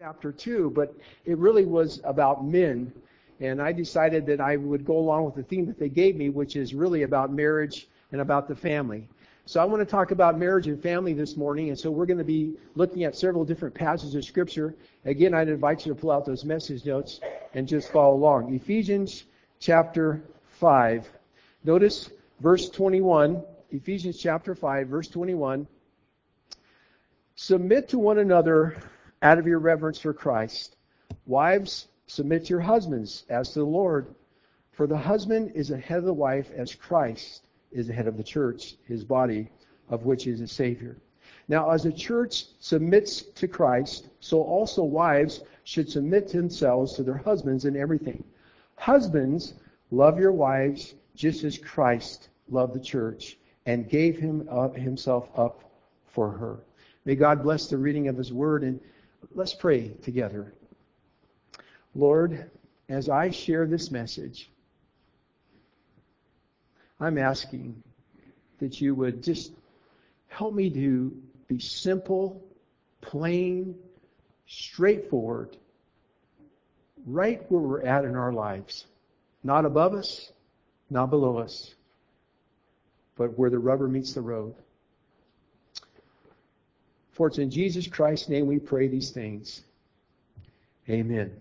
chapter 2, but it really was about men. And I decided that I would go along with the theme that they gave me, which is really about marriage and about the family. So I want to talk about marriage and family this morning, and so we're going to be looking at several different passages of Scripture. Again, I'd invite you to pull out those message notes and just follow along. Ephesians chapter 5. Notice verse 21. Ephesians chapter 5, verse 21. Submit to one another out of your reverence for Christ. Wives, submit to your husbands as to the Lord. For the husband is the head of the wife as Christ is the head of the church, his body, of which he is a Savior. Now, as the church submits to Christ, so also wives should submit themselves to their husbands in everything. Husbands, love your wives just as Christ loved the church and gave him up, himself up for her. May God bless the reading of his word and Let's pray together. Lord, as I share this message, I'm asking that you would just help me to be simple, plain, straightforward, right where we're at in our lives. Not above us, not below us, but where the rubber meets the road. For it's in Jesus Christ's name we pray these things. Amen.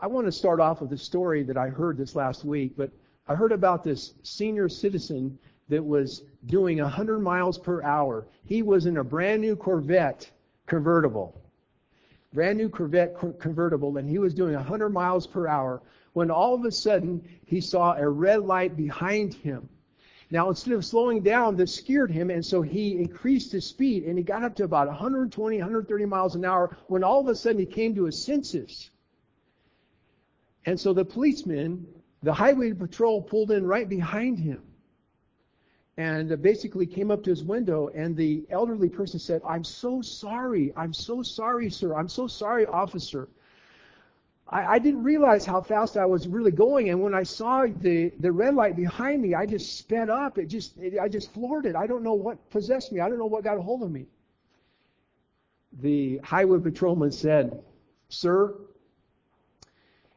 I want to start off with a story that I heard this last week, but I heard about this senior citizen that was doing 100 miles per hour. He was in a brand new Corvette convertible. Brand new Corvette convertible, and he was doing 100 miles per hour when all of a sudden he saw a red light behind him. Now, instead of slowing down, this scared him, and so he increased his speed, and he got up to about 120, 130 miles an hour when all of a sudden he came to his senses. And so the policeman, the highway patrol, pulled in right behind him and basically came up to his window, and the elderly person said, I'm so sorry. I'm so sorry, sir. I'm so sorry, officer. I, I didn't realize how fast I was really going, and when I saw the, the red light behind me, I just sped up. It just it, I just floored it. I don't know what possessed me. I don't know what got a hold of me. The highway patrolman said, "Sir,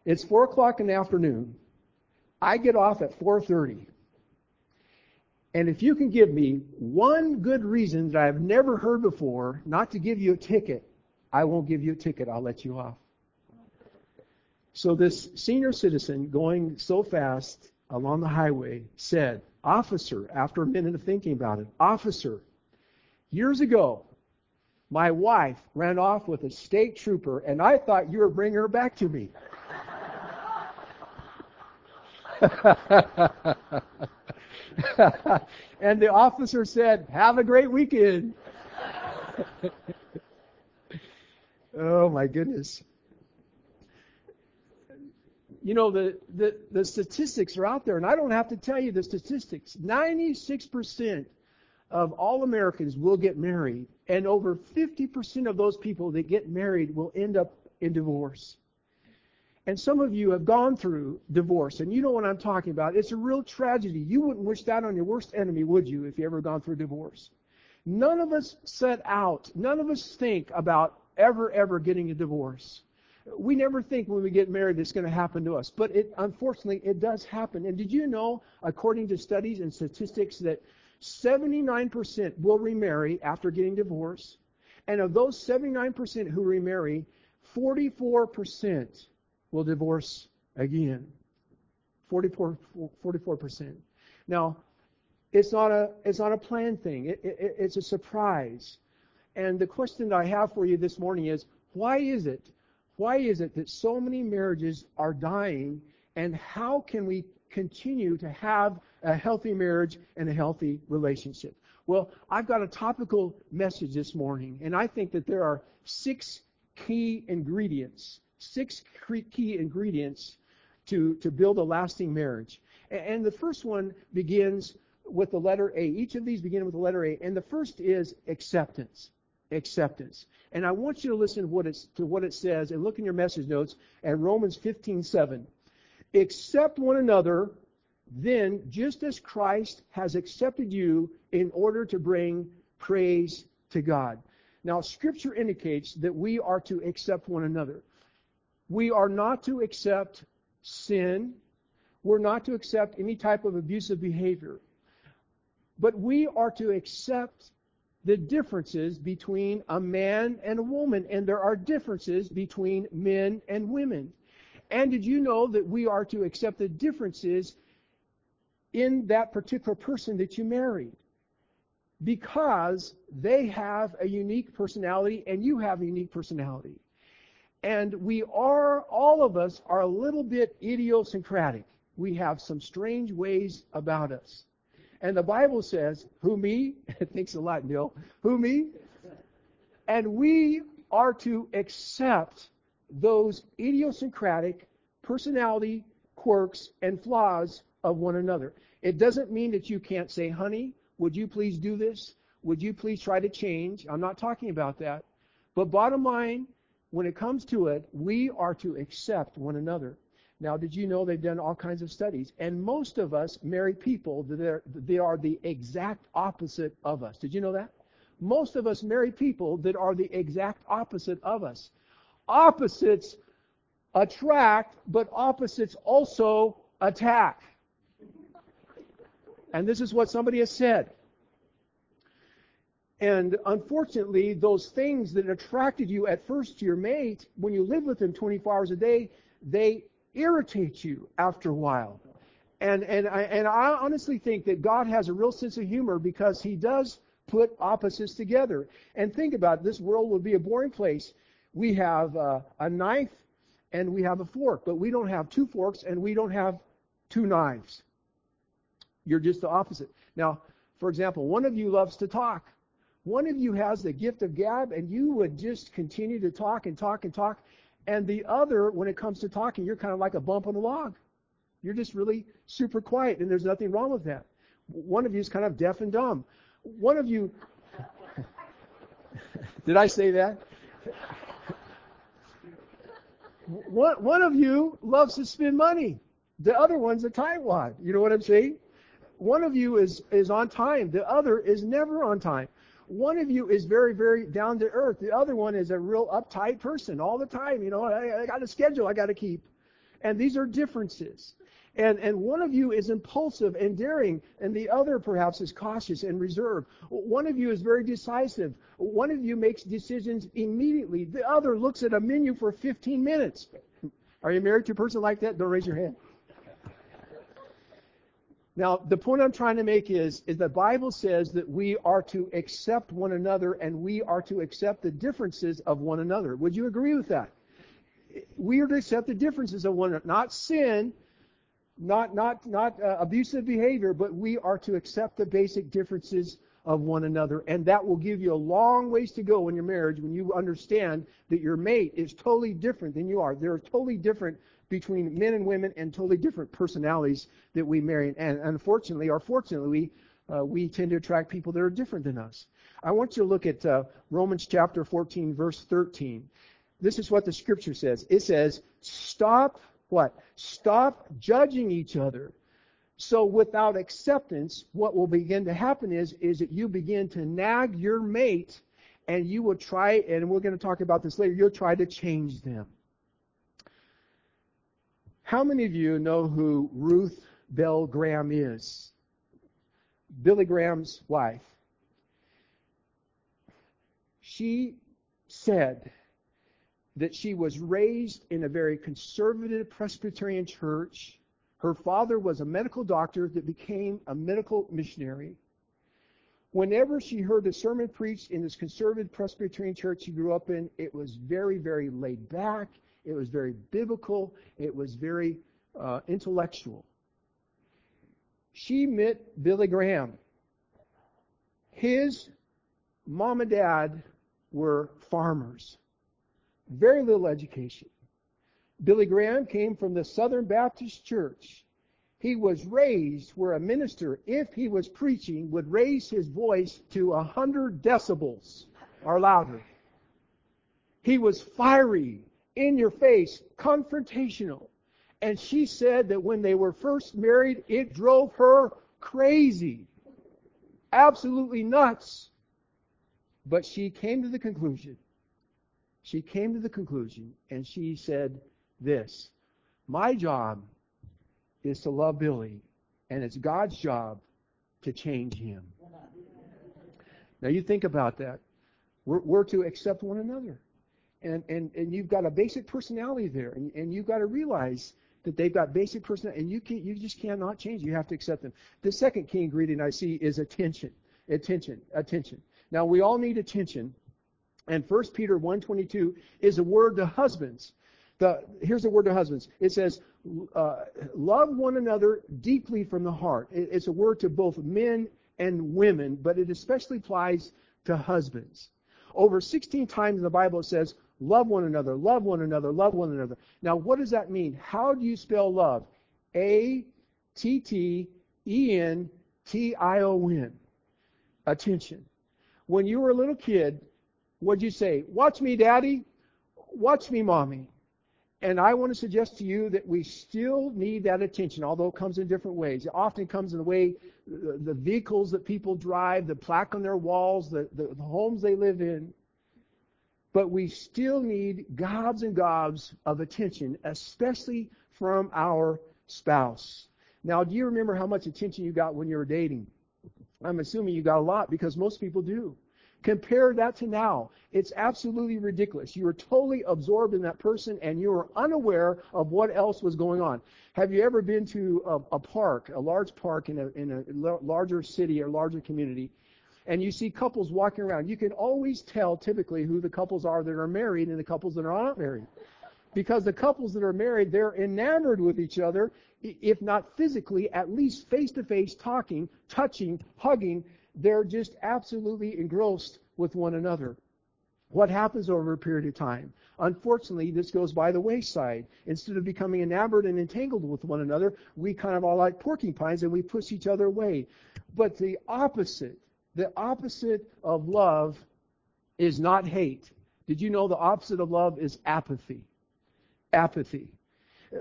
it's four o'clock in the afternoon. I get off at 4:30." And if you can give me one good reason that I've never heard before not to give you a ticket, I won't give you a ticket. I'll let you off. So this senior citizen going so fast along the highway said, Officer, after a minute of thinking about it, Officer, years ago, my wife ran off with a state trooper, and I thought you were bringing her back to me. and the officer said, Have a great weekend. oh, my goodness you know, the, the, the statistics are out there, and I don't have to tell you the statistics. 96% of all Americans will get married, and over 50% of those people that get married will end up in divorce. And some of you have gone through divorce, and you know what I'm talking about. It's a real tragedy. You wouldn't wish that on your worst enemy, would you, if you ever gone through divorce? None of us set out, none of us think about ever, ever getting a divorce we never think when we get married it's going to happen to us, but it unfortunately it does happen. And did you know, according to studies and statistics, that 79% will remarry after getting divorced, and of those 79% who remarry, 44% will divorce again. 44 44%. Now, it's not a it's not a planned thing. It, it, it's a surprise. And the question I have for you this morning is, why is it why is it that so many marriages are dying, and how can we continue to have a healthy marriage and a healthy relationship? Well, I've got a topical message this morning, and I think that there are six key ingredients, six key ingredients to, to build a lasting marriage. And the first one begins with the letter A. Each of these begin with the letter A, and the first is acceptance acceptance. And I want you to listen to what, to what it says and look in your message notes at Romans 15:7. Accept one another, then, just as Christ has accepted you in order to bring praise to God. Now, Scripture indicates that we are to accept one another. We are not to accept sin. We're not to accept any type of abusive behavior. But we are to accept the differences between a man and a woman, and there are differences between men and women. And did you know that we are to accept the differences in that particular person that you married? Because they have a unique personality and you have a unique personality. And we are, all of us, are a little bit idiosyncratic. We have some strange ways about us. And the Bible says, who me? Thanks a lot, Neil. Who me? And we are to accept those idiosyncratic personality quirks and flaws of one another. It doesn't mean that you can't say, honey, would you please do this? Would you please try to change? I'm not talking about that. But bottom line, when it comes to it, we are to accept one another. Now, did you know they've done all kinds of studies? And most of us marry people that are, they are the exact opposite of us. Did you know that? Most of us marry people that are the exact opposite of us. Opposites attract, but opposites also attack. And this is what somebody has said. And unfortunately, those things that attracted you at first to your mate, when you live with them 24 hours a day, they irritate you after a while. And, and, I, and I honestly think that God has a real sense of humor because He does put opposites together. And think about it, this world would be a boring place. We have a knife and we have a fork, but we don't have two forks and we don't have two knives. You're just the opposite. Now, for example, one of you loves to talk. One of you has the gift of gab, and you would just continue to talk and talk and talk. And the other, when it comes to talking, you're kind of like a bump on a log. You're just really super quiet, and there's nothing wrong with that. One of you is kind of deaf and dumb. One of you. Did I say that? One, one of you loves to spend money. The other one's a tightwad. You know what I'm saying? One of you is, is on time. The other is never on time. One of you is very, very down to earth. The other one is a real uptight person all the time. You know, I, I got a schedule I got to keep. And these are differences. And, and one of you is impulsive and daring, and the other perhaps is cautious and reserved. One of you is very decisive. One of you makes decisions immediately. The other looks at a menu for 15 minutes. Are you married to a person like that? Don't raise your hand. Now, the point I'm trying to make is, is the Bible says that we are to accept one another and we are to accept the differences of one another. Would you agree with that? We are to accept the differences of one another, not sin, not not not uh, abusive behavior, but we are to accept the basic differences of one another, and that will give you a long ways to go in your marriage when you understand that your mate is totally different than you are. They're totally different between men and women, and totally different personalities that we marry. And unfortunately, or fortunately, we uh, we tend to attract people that are different than us. I want you to look at uh, Romans chapter 14, verse 13. This is what the scripture says. It says, "Stop what? Stop judging each other. So without acceptance, what will begin to happen is, is that you begin to nag your mate and you will try, and we're going to talk about this later, you'll try to change them. How many of you know who Ruth Bell Graham is? Billy Graham's wife. She said that she was raised in a very conservative Presbyterian church. Her father was a medical doctor that became a medical missionary. Whenever she heard a sermon preached in this conservative Presbyterian church she grew up in, it was very, very laid back. It was very biblical. It was very uh, intellectual. She met Billy Graham. His mom and dad were farmers very little education. Billy Graham came from the Southern Baptist Church. He was raised where a minister, if he was preaching, would raise his voice to a hundred decibels or louder. He was fiery, in your face, confrontational. And she said that when they were first married, it drove her crazy. Absolutely nuts. But she came to the conclusion. She came to the conclusion and she said this My job is to love Billy, and it's God's job to change him. Now you think about that. We're, we're to accept one another. And, and, and you've got a basic personality there, and, and you've got to realize that they've got basic personality, and you can you just cannot change. You have to accept them. The second key ingredient I see is attention, attention, attention. Now we all need attention, and 1 Peter 1:22 is a word to husbands. The, here's the word to husbands. It says, uh, "Love one another deeply from the heart." It, it's a word to both men and women, but it especially applies to husbands. Over 16 times in the Bible it says, Love one another, love one another, love one another. Now, what does that mean? How do you spell love? A T T E N T I O N. Attention. When you were a little kid, what'd you say? Watch me, Daddy. Watch me, Mommy. And I want to suggest to you that we still need that attention, although it comes in different ways. It often comes in the way the vehicles that people drive, the plaque on their walls, the, the, the homes they live in. But we still need gobs and gobs of attention, especially from our spouse. Now, do you remember how much attention you got when you were dating? I'm assuming you got a lot because most people do. Compare that to now. It's absolutely ridiculous. You were totally absorbed in that person and you were unaware of what else was going on. Have you ever been to a, a park, a large park in a, in a larger city or larger community, and you see couples walking around, you can always tell typically who the couples are that are married and the couples that are not married. Because the couples that are married, they're enamored with each other, if not physically, at least face to face, talking, touching, hugging. They're just absolutely engrossed with one another. What happens over a period of time? Unfortunately, this goes by the wayside. Instead of becoming enamored and entangled with one another, we kind of are like porcupines and we push each other away. But the opposite the opposite of love is not hate. Did you know the opposite of love is apathy? Apathy.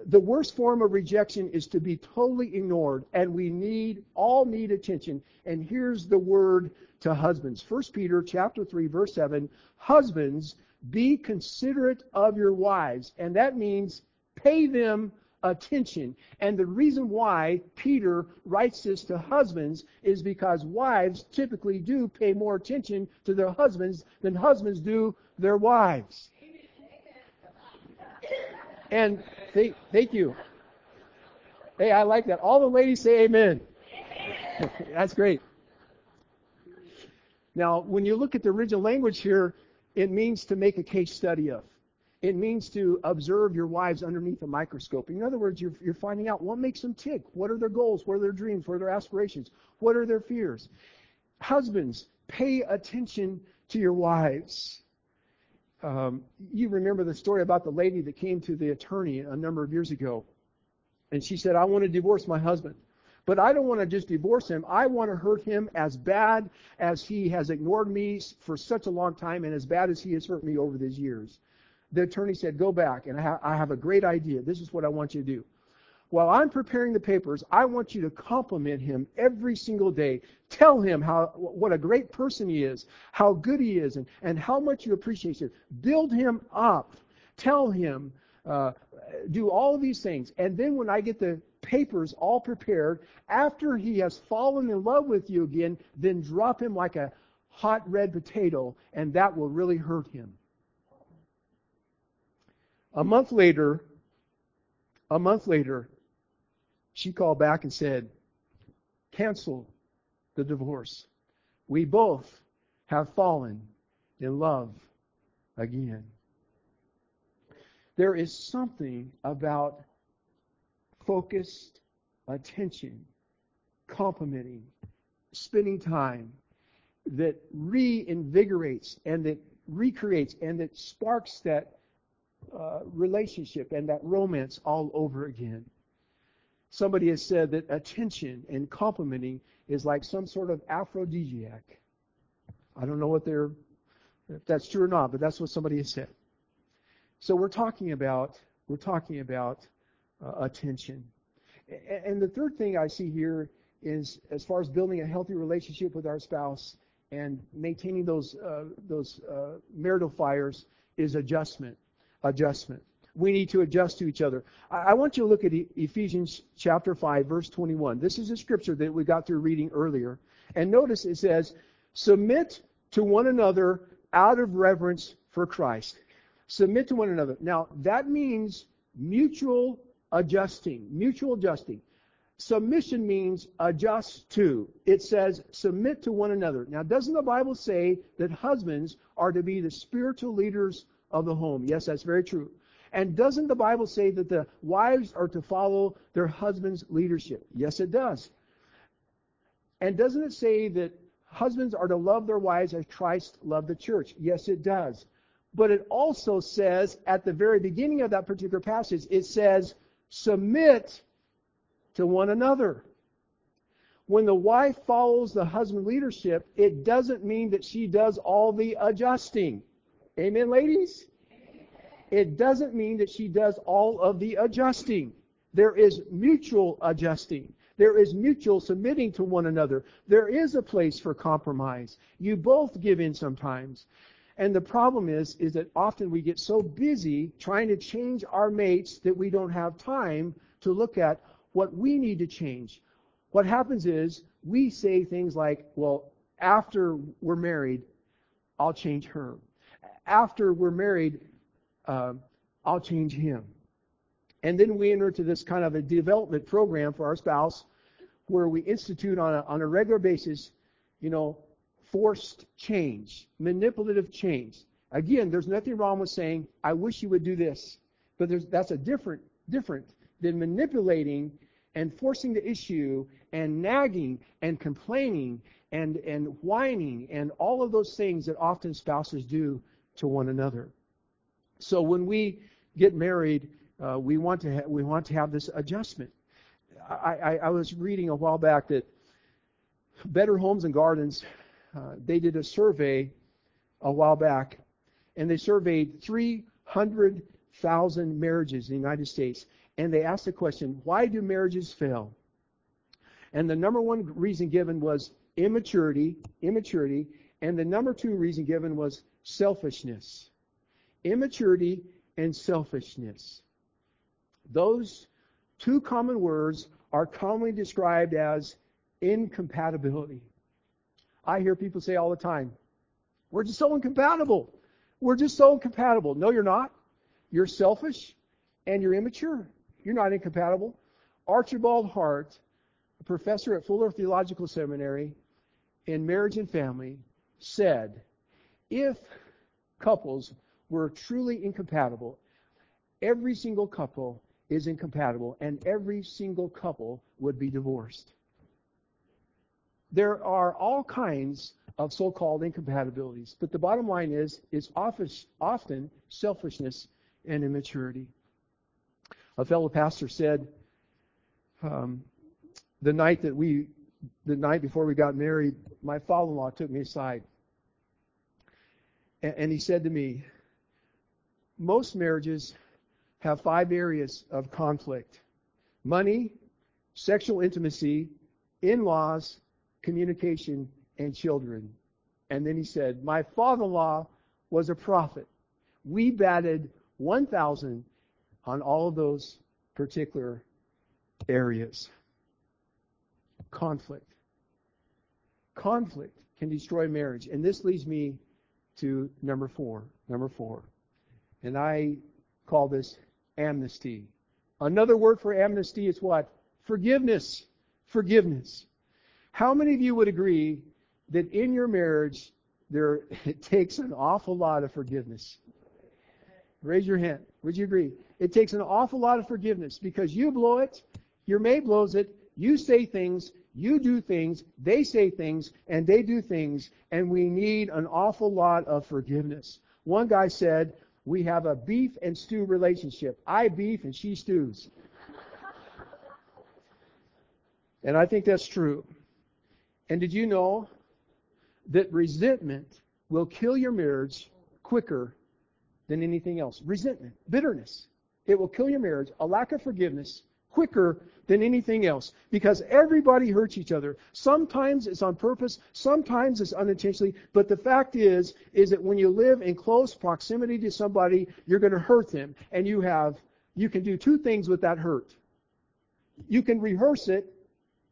The worst form of rejection is to be totally ignored, and we need all need attention. And here's the word to husbands. 1 Peter chapter 3 verse 7, husbands, be considerate of your wives, and that means pay them attention. And the reason why Peter writes this to husbands is because wives typically do pay more attention to their husbands than husbands do their wives. And thank you. Hey, I like that. All the ladies say amen. That's great. Now, when you look at the original language here, it means to make a case study of. It means to observe your wives underneath a microscope. In other words, you're, you're finding out what makes them tick. What are their goals? What are their dreams? What are their aspirations? What are their fears? Husbands, pay attention to your wives. Um, you remember the story about the lady that came to the attorney a number of years ago. And she said, I want to divorce my husband. But I don't want to just divorce him. I want to hurt him as bad as he has ignored me for such a long time and as bad as he has hurt me over these years the attorney said, Go back, and I, ha- I have a great idea. This is what I want you to do. While I'm preparing the papers, I want you to compliment him every single day. Tell him how what a great person he is, how good he is, and, and how much you appreciate him. Build him up. Tell him, uh, do all these things. And then when I get the papers all prepared, after he has fallen in love with you again, then drop him like a hot red potato, and that will really hurt him. A month later, a month later, she called back and said, cancel the divorce. We both have fallen in love again. There is something about focused attention, complimenting, spending time that reinvigorates and that recreates and that sparks that uh, relationship and that romance all over again. Somebody has said that attention and complimenting is like some sort of aphrodisiac. I don't know what they're, if that's true or not, but that's what somebody has said. So we're talking about we're talking about uh, attention. And the third thing I see here is, as far as building a healthy relationship with our spouse, and maintaining those uh, those uh, marital fires is adjustment. Adjustment. We need to adjust to each other. I, want you to look at Ephesians chapter 5, verse 21. This is a scripture that we got through reading earlier. And notice it says, Submit to one another out of reverence for Christ. Submit to one another. Now, that means mutual adjusting. Mutual adjusting. Submission means adjust to. It says submit to one another. Now, doesn't the Bible say that husbands are to be the spiritual leaders of the home? Yes, that's very true. And doesn't the Bible say that the wives are to follow their husband's leadership? Yes, it does. And doesn't it say that husbands are to love their wives as Christ loved the church? Yes, it does. But it also says at the very beginning of that particular passage, it says, submit to one another. When the wife follows the husband leadership, it doesn't mean that she does all the adjusting. Amen, ladies? It doesn't mean that she does all of the adjusting. There is mutual adjusting. There is mutual submitting to one another. There is a place for compromise. You both give in sometimes. And the problem is, is that often we get so busy trying to change our mates that we don't have time to look at what we need to change. What happens is we say things like, well, after we're married, I'll change her. After we're married, uh, I'll change him. And then we enter into this kind of a development program for our spouse where we institute on a, on a regular basis, you know, forced change, manipulative change. Again, there's nothing wrong with saying, I wish you would do this. But that's a different, different than manipulating and forcing the issue and nagging and complaining and, and whining and all of those things that often spouses do to one another. So when we get married, uh, we want to ha- we want to have this adjustment. I, I, I, was reading a while back that Better Homes and Gardens uh, they did a survey a while back, and they surveyed 300,000 marriages in the United States, and they asked the question, why do marriages fail? And the number one reason given was immaturity, immaturity, and the number two reason given was selfishness. Immaturity and selfishness. Those two common words are commonly described as incompatibility. I hear people say all the time, we're just so incompatible. We're just so incompatible. No, you're not. You're selfish and you're immature. You're not incompatible. Archibald Hart, a professor at Fuller Theological Seminary in marriage and family, said if couples were truly incompatible, every single couple is incompatible and every single couple would be divorced. There are all kinds of so-called incompatibilities, but the bottom line is, is often selfishness and immaturity. A fellow pastor said, um, the night that we, the night before we got married, my father-in-law took me aside, and, he said to me, most marriages have five areas of conflict: money, sexual intimacy, in-laws, communication, and children. And then he said, My father in law was a prophet. We batted 1,000 on all of those particular areas. Conflict. Conflict can destroy marriage. And this leads me to number four. Number four. And I call this amnesty. Another word for amnesty is what? Forgiveness. Forgiveness. How many of you would agree that in your marriage there it takes an awful lot of forgiveness? Raise your hand. Would you agree? It takes an awful lot of forgiveness because you blow it, your mate blows it, you say things, you do things, they say things, and they do things, and we need an awful lot of forgiveness. One guy said, We have a beef and stew relationship. I beef and she stews. and I think that's true. And did you know that resentment will kill your marriage quicker than anything else? Resentment, bitterness. It will kill your marriage. A lack of forgiveness quicker than anything else because everybody hurts each other. Sometimes it's on purpose, sometimes it's unintentionally, but the fact is is that when you live in close proximity to somebody, you're going to hurt them and you have you can do two things with that hurt. You can rehearse it,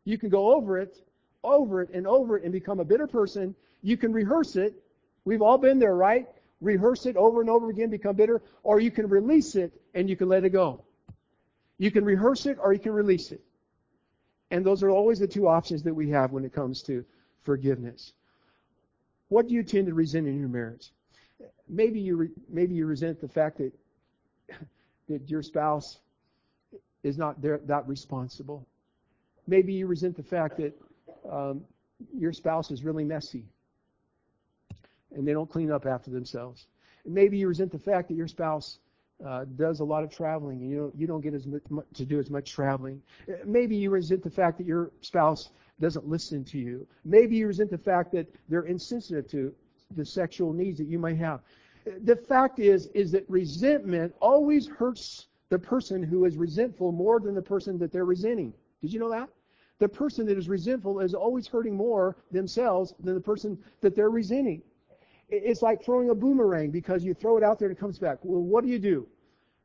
you can go over it, over it and over it and become a bitter person. You can rehearse it. We've all been there, right? Rehearse it over and over again, become bitter, or you can release it and you can let it go. You can rehearse it or you can release it. And those are always the two options that we have when it comes to forgiveness. What do you tend to resent in your marriage? Maybe you re, maybe you resent the fact that that your spouse is not there, that responsible. Maybe you resent the fact that um, your spouse is really messy and they don't clean up after themselves. Maybe you resent the fact that your spouse uh, does a lot of traveling you don't, you don't get as much to do as much traveling. Maybe you resent the fact that your spouse doesn't listen to you. Maybe you resent the fact that they're insensitive to the sexual needs that you might have. The fact is, is that resentment always hurts the person who is resentful more than the person that they're resenting. Did you know that? The person that is resentful is always hurting more themselves than the person that they're resenting. It's like throwing a boomerang because you throw it out there and it comes back. Well, what do you do?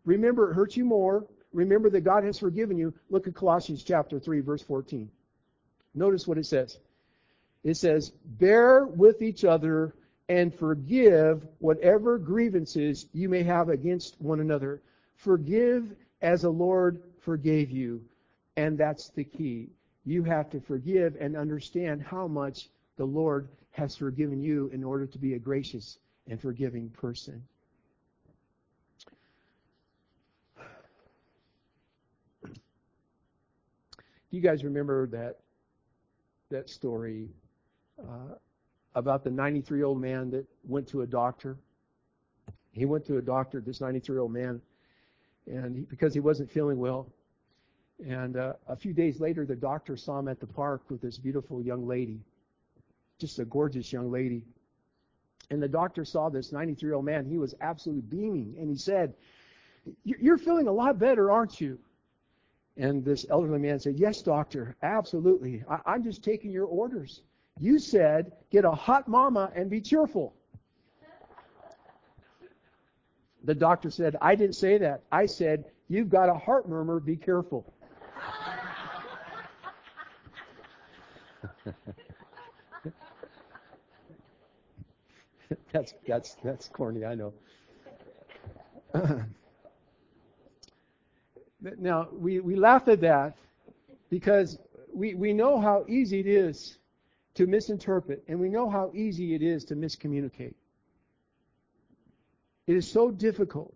Remember, it hurts you more. Remember that God has forgiven you. Look at Colossians chapter 3, verse 14. Notice what it says. It says, Bear with each other and forgive whatever grievances you may have against one another. Forgive as the Lord forgave you. And that's the key. You have to forgive and understand how much the Lord has forgiven you in order to be a gracious and forgiving person. Do you guys remember that that story uh, about the 93 year old man that went to a doctor? He went to a doctor, this 93 year old man, and he, because he wasn't feeling well. And uh, a few days later, the doctor saw him at the park with this beautiful young lady just a gorgeous young lady. And the doctor saw this 93 year old man. He was absolutely beaming. And he said, You're feeling a lot better, aren't you? And this elderly man said, Yes, doctor, absolutely. I- am just taking your orders. You said, Get a hot mama and be cheerful. The doctor said, I didn't say that. I said, You've got a heart murmur, be careful. that's that's that's corny, I know. now we, we laugh at that because we, we know how easy it is to misinterpret and we know how easy it is to miscommunicate. It is so difficult.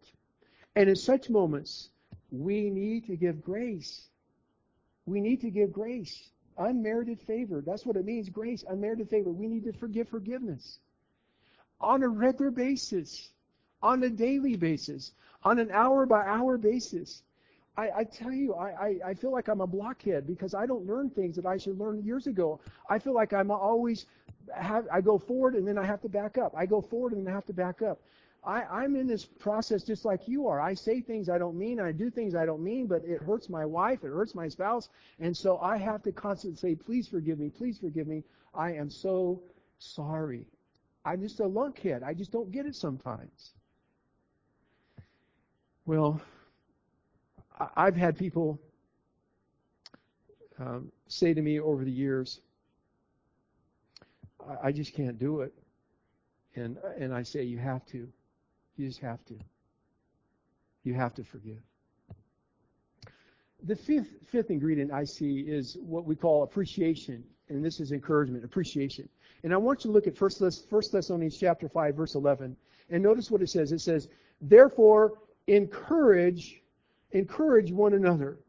And in such moments, we need to give grace. We need to give grace. Unmerited favor. That's what it means, grace, unmerited favor. We need to forgive forgiveness on a regular basis, on a daily basis, on an hour by hour basis. I, I tell you, I, I, I feel like I'm a blockhead because I don't learn things that I should learn years ago. I feel like I'm always have I go forward and then I have to back up. I go forward and then I have to back up. I, I'm in this process just like you are. I say things I don't mean, I do things I don't mean, but it hurts my wife, it hurts my spouse, and so I have to constantly say, please forgive me, please forgive me. I am so sorry. I'm just a lunkhead. I just don't get it sometimes. Well, I've had people um, say to me over the years, I just can't do it. And, and I say, you have to. You just have to. You have to forgive. The fifth, fifth ingredient I see is what we call appreciation. And this is encouragement, appreciation. And I want you to look at 1 Thessalonians chapter 5, verse 11. And notice what it says. It says, Therefore, encourage, encourage one another.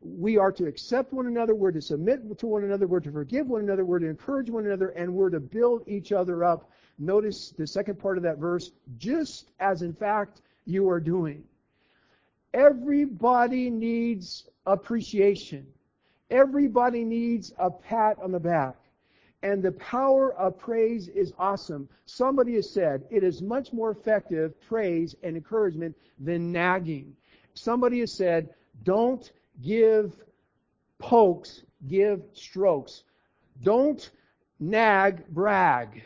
We are to accept one another. We're to submit to one another. We're to forgive one another. We're to encourage one another. And we're to build each other up. Notice the second part of that verse, just as in fact you are doing. Everybody needs appreciation. Everybody needs a pat on the back. And the power of praise is awesome. Somebody has said it is much more effective, praise and encouragement, than nagging. Somebody has said, don't give pokes, give strokes. Don't nag, brag.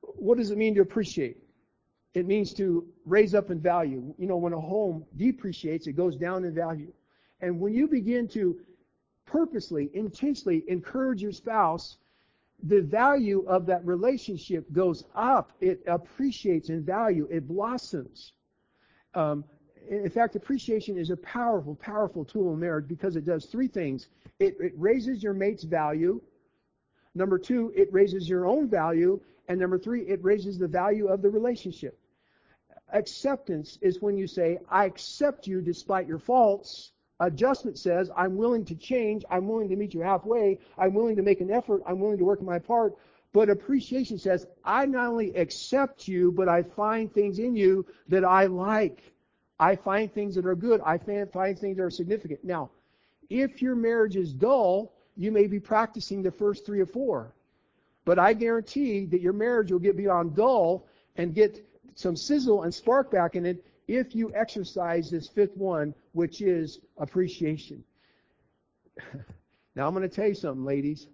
What does it mean to appreciate? It means to raise up in value. You know, when a home depreciates, it goes down in value. And when you begin to purposely, intentionally encourage your spouse, the value of that relationship goes up. It appreciates in value. It blossoms. Um, in fact, appreciation is a powerful, powerful tool in marriage because it does three things. It, it raises your mate's value. Number two, it raises your own value. And number three, it raises the value of the relationship. Acceptance is when you say, I accept you despite your faults. Adjustment says, I'm willing to change. I'm willing to meet you halfway. I'm willing to make an effort. I'm willing to work my part. But appreciation says, I not only accept you, but I find things in you that I like. I find things that are good. I find things that are significant. Now, if your marriage is dull, you may be practicing the first three or four. But I guarantee that your marriage will get beyond dull and get some sizzle and spark back in it if you exercise this fifth one, which is appreciation. now, I'm going to tell you something, ladies.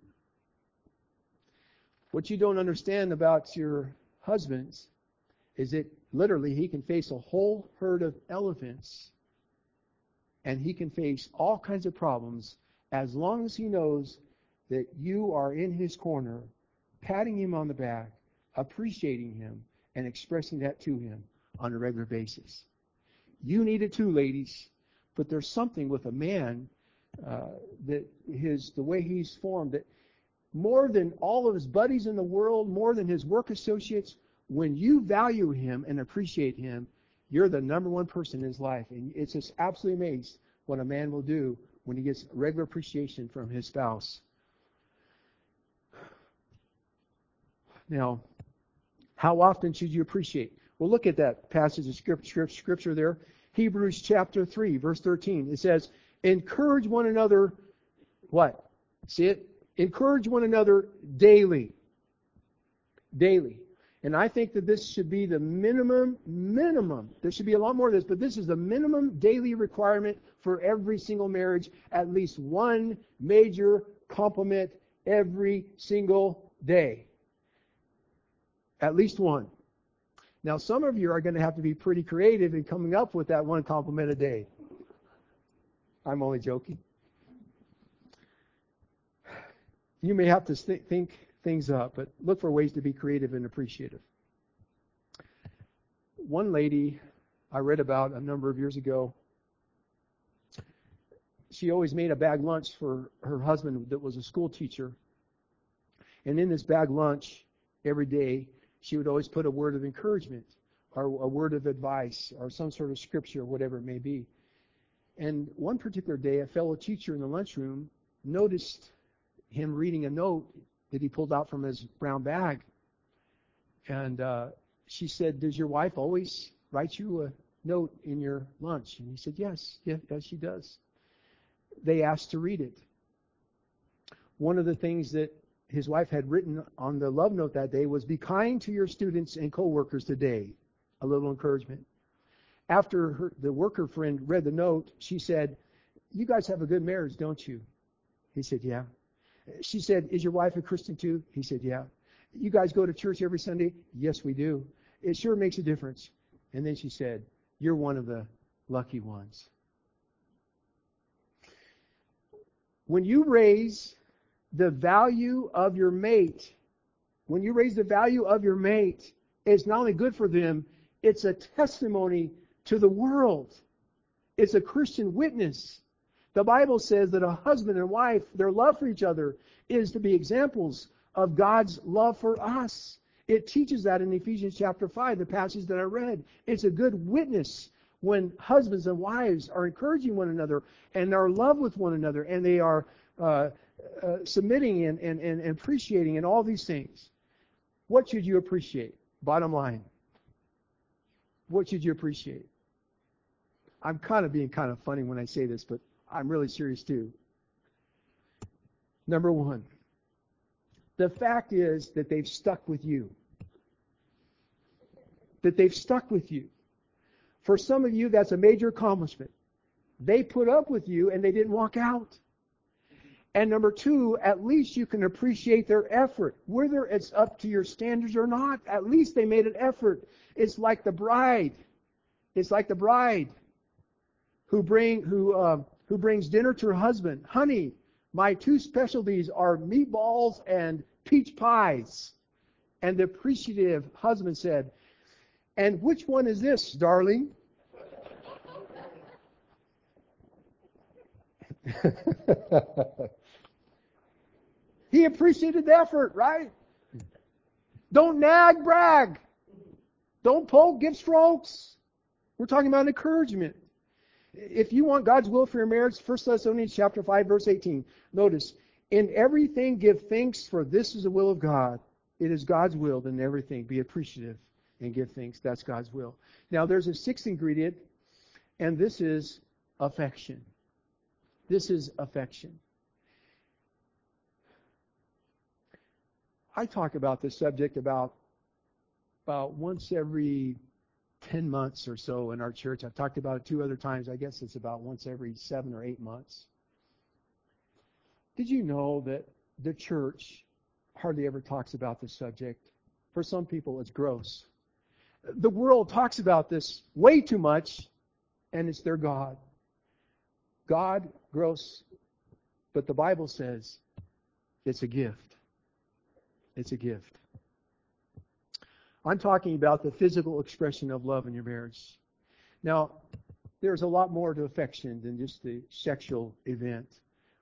What you don't understand about your husbands is that literally he can face a whole herd of elephants and he can face all kinds of problems as long as he knows that you are in his corner, patting him on the back, appreciating him, and expressing that to him on a regular basis. You need it too, ladies. But there's something with a man uh, that his the way he's formed that more than all of his buddies in the world, more than his work associates, when you value him and appreciate him, you're the number one person in his life. And it's just absolutely amazing what a man will do when he gets regular appreciation from his spouse. Now, how often should you appreciate? Well, look at that passage of scripture, scripture there. Hebrews chapter 3, verse 13. It says, encourage one another, what? See it? Encourage one another daily. Daily. And I think that this should be the minimum, minimum. There should be a lot more of this, but this is the minimum daily requirement for every single marriage. At least one major compliment every single day. At least one. Now, some of you are going to have to be pretty creative in coming up with that one compliment a day. I'm only joking. You may have to think things up, but look for ways to be creative and appreciative. One lady I read about a number of years ago, she always made a bag lunch for her husband that was a school teacher. And in this bag lunch, every day, she would always put a word of encouragement or a word of advice or some sort of scripture, whatever it may be. And one particular day, a fellow teacher in the lunchroom noticed him reading a note that he pulled out from his brown bag. And uh, she said, Does your wife always write you a note in your lunch? And he said, Yes, yes, yes she does. They asked to read it. One of the things that his wife had written on the love note that day was be kind to your students and coworkers today. A little encouragement. After her, the worker friend read the note, she said, You guys have a good marriage, don't you? He said, Yeah. She said, Is your wife a Christian too? He said, Yeah. You guys go to church every Sunday? Yes, we do. It sure makes a difference. And then she said, You're one of the lucky ones. When you raise the value of your mate, when you raise the value of your mate, it's not only good for them, it's a testimony to the world. It's a Christian witness. The Bible says that a husband and wife, their love for each other is to be examples of God's love for us. It teaches that in Ephesians chapter 5, the passage that I read. It's a good witness when husbands and wives are encouraging one another and are in love with one another and they are uh, uh, submitting and, and, and appreciating and all these things. What should you appreciate? Bottom line. What should you appreciate? I'm kind of being kind of funny when I say this, but I'm really serious too. Number one, the fact is that they've stuck with you. That they've stuck with you. For some of you, that's a major accomplishment. they put up with you and they didn't walk out. And number two, at least you can appreciate their effort. Whether it's up to your standards or not, at least they made an effort. It's like the bride. It's like the bride who bring who uh, who brings dinner to her husband. Honey, my two specialties are meatballs and peach pies. And the appreciative husband said, And which one is this, darling? he appreciated the effort, right? Don't nag, brag. Don't poke, give strokes. We're talking about encouragement. If you want God's will for your marriage, 1 Thessalonians chapter 5, verse 18. Notice, in everything give thanks, for this is the will of God. It is God's will in everything. Be appreciative and give thanks. That's God's will. Now there's a sixth ingredient, and this is affection. This is affection. I talk about this subject about about once every 10 months or so in our church. I've talked about it two other times. I guess it's about once every seven or eight months. Did you know that the church hardly ever talks about this subject? For some people, it's gross. The world talks about this way too much, and it's their God. God, gross, but the Bible says it's a gift. It's a gift. I'm talking about the physical expression of love in your marriage. Now, there's a lot more to affection than just the sexual event.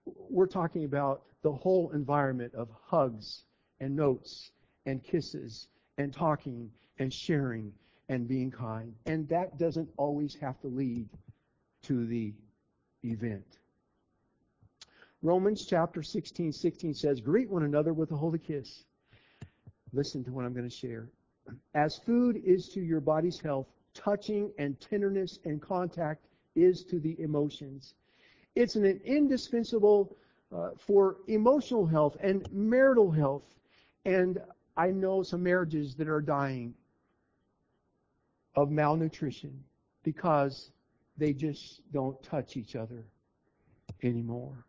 We're talking about the whole environment of hugs and notes and kisses and talking and sharing and being kind. And that doesn't always have to lead to the event. Romans chapter 16, 16 says, Greet one another with a holy kiss. Listen to what I'm going to share. As food is to your body's health, touching and tenderness and contact is to the emotions. It's an indispensable uh, for emotional health and marital health. And I know some marriages that are dying of malnutrition because they just don't touch each other anymore.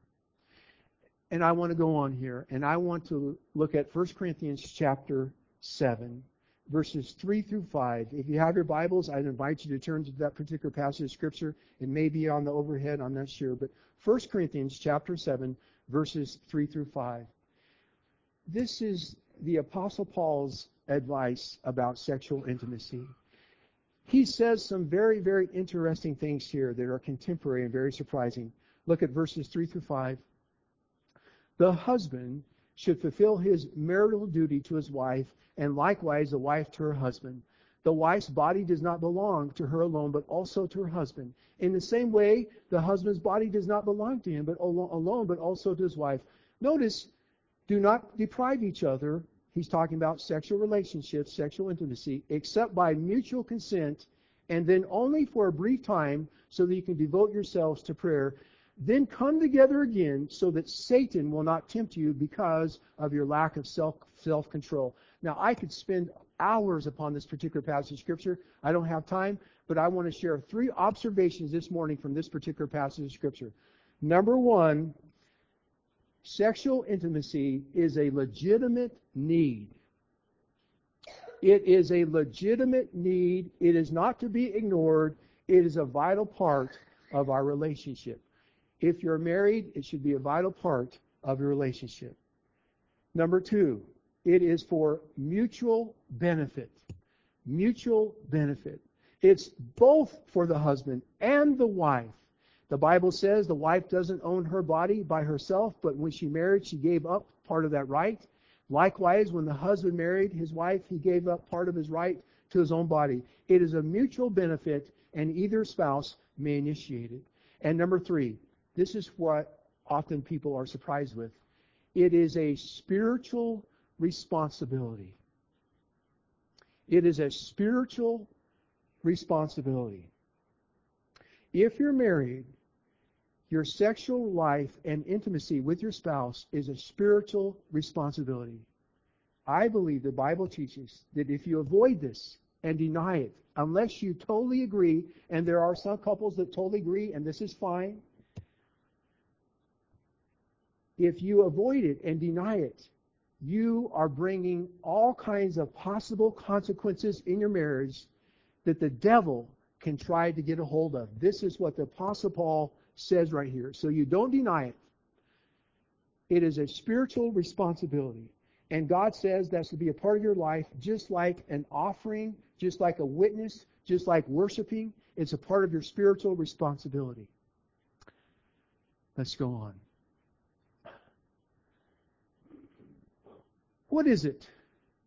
And I want to go on here and I want to look at 1 Corinthians chapter 7 verses 3 through 5. If you have your Bibles, I'd invite you to turn to that particular passage of Scripture. It may be on the overhead, I'm not sure. But 1 Corinthians chapter 7, verses 3 through 5. This is the Apostle Paul's advice about sexual intimacy. He says some very, very interesting things here that are contemporary and very surprising. Look at verses 3 through 5. The husband should fulfill his marital duty to his wife, and likewise the wife to her husband. The wife's body does not belong to her alone, but also to her husband. In the same way, the husband's body does not belong to him but alone, but also to his wife. Notice, do not deprive each other. He's talking about sexual relationships, sexual intimacy, except by mutual consent, and then only for a brief time, so that you can devote yourselves to prayer. Then come together again so that Satan will not tempt you because of your lack of self self control. Now I could spend hours upon this particular passage of scripture. I don't have time, but I want to share three observations this morning from this particular passage of scripture. Number one, sexual intimacy is a legitimate need. It is a legitimate need. It is not to be ignored. It is a vital part of our relationship. If you're married, it should be a vital part of your relationship. Number two, it is for mutual benefit. Mutual benefit. It's both for the husband and the wife. The Bible says the wife doesn't own her body by herself, but when she married, she gave up part of that right. Likewise, when the husband married his wife, he gave up part of his right to his own body. It is a mutual benefit, and either spouse may initiate it. And number three, this is what often people are surprised with. It is a spiritual responsibility. It is a spiritual responsibility. If you're married, your sexual life and intimacy with your spouse is a spiritual responsibility. I believe the Bible teaches that if you avoid this, and deny it. Unless you totally agree, and there are some couples that totally agree, and this is fine. If you avoid it and deny it, you are bringing all kinds of possible consequences in your marriage that the devil can try to get a hold of. This is what the Apostle Paul says right here. So you don't deny it. It is a spiritual responsibility. And God says that's to be a part of your life, just like an offering, just like a witness, just like worshiping. It's a part of your spiritual responsibility. Let's go on. What is it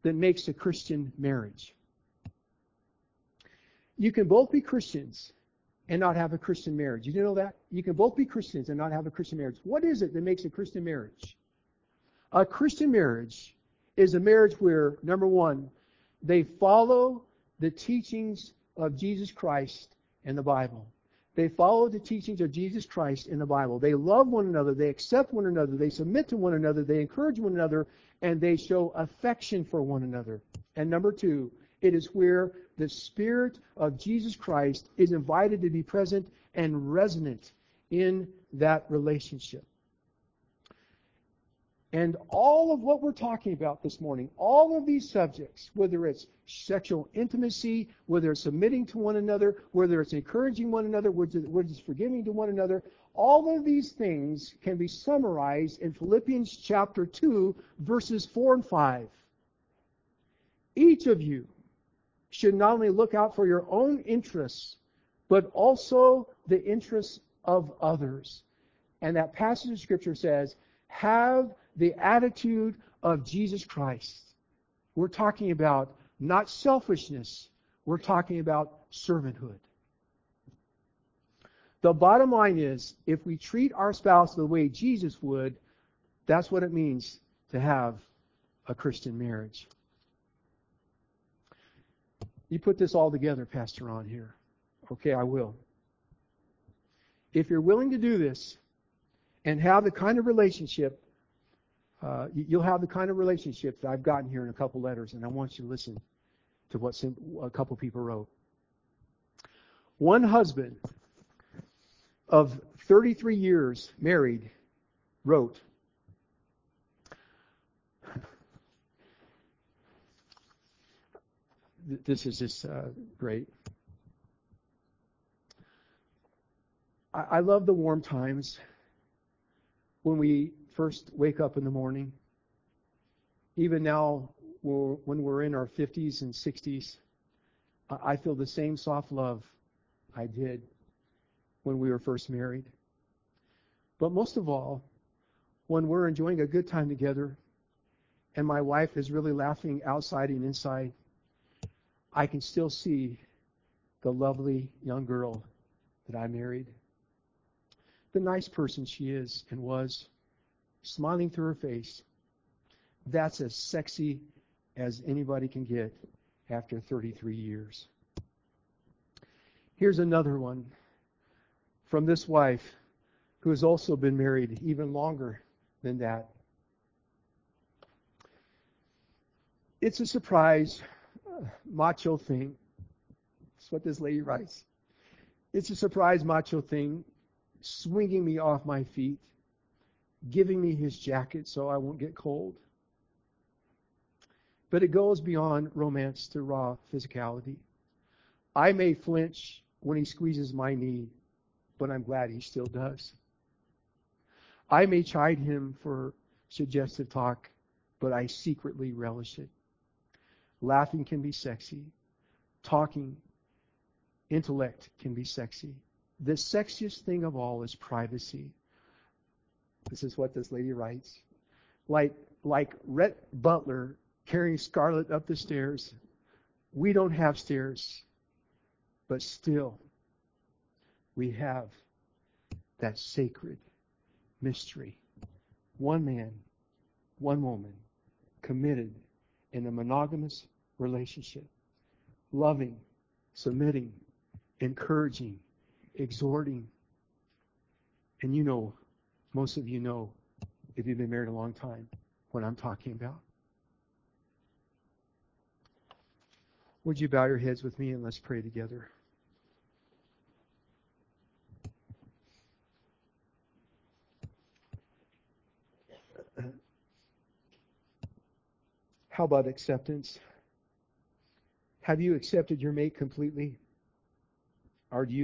that makes a Christian marriage? You can both be Christians and not have a Christian marriage. You know that? You can both be Christians and not have a Christian marriage. What is it that makes a Christian marriage? A Christian marriage is a marriage where, number one, they follow the teachings of Jesus Christ and the Bible. They follow the teachings of Jesus Christ in the Bible. They love one another. They accept one another. They submit to one another. They encourage one another. And they show affection for one another. And number two, it is where the Spirit of Jesus Christ is invited to be present and resonant in that relationship. And all of what we're talking about this morning, all of these subjects, whether it's sexual intimacy, whether it's submitting to one another, whether it's encouraging one another, whether it's forgiving to one another, all of these things can be summarized in Philippians chapter 2, verses 4 and 5. Each of you should not only look out for your own interests, but also the interests of others. And that passage of Scripture says, have the attitude of Jesus Christ. We're talking about not selfishness, we're talking about servanthood. The bottom line is if we treat our spouse the way Jesus would, that's what it means to have a Christian marriage. You put this all together, Pastor Ron, here. Okay, I will. If you're willing to do this and have the kind of relationship uh, you'll have the kind of relationship that I've gotten here in a couple letters, and I want you to listen to what a couple people wrote. One husband of 33 years married wrote, This is just uh, great. I, I love the warm times when we first wake up in the morning, even now when we're in our 50s and 60s, I feel the same soft love I did when we were first married. But most of all, when we're enjoying a good time together and my wife is really laughing outside and inside, I can still see the lovely young girl that I married. The nice person she is and was smiling through her face. That's as sexy as anybody can get after 33 years. Here's another one from this wife who has also been married even longer than that. It's a surprise, uh, macho thing. That's what this lady writes. It's a surprise macho thing, swinging me off my feet giving me his jacket so I won't get cold. But it goes beyond romance to raw physicality. I may flinch when he squeezes my knee, but I'm glad he still does. I may chide him for suggestive talk, but I secretly relish it. Laughing can be sexy. Talking, intellect can be sexy. The sexiest thing of all is privacy. This is what this lady writes. Like, like Rhett Butler carrying Scarlett up the stairs. We don't have stairs, but still, we have that sacred mystery. One man, one woman, committed in a monogamous relationship, loving, submitting, encouraging, exhorting. And you know most of you know, if you've been married a long time, what I'm talking about. Would you bow your heads with me and let's pray together? How about acceptance? Have you accepted your mate completely? Are you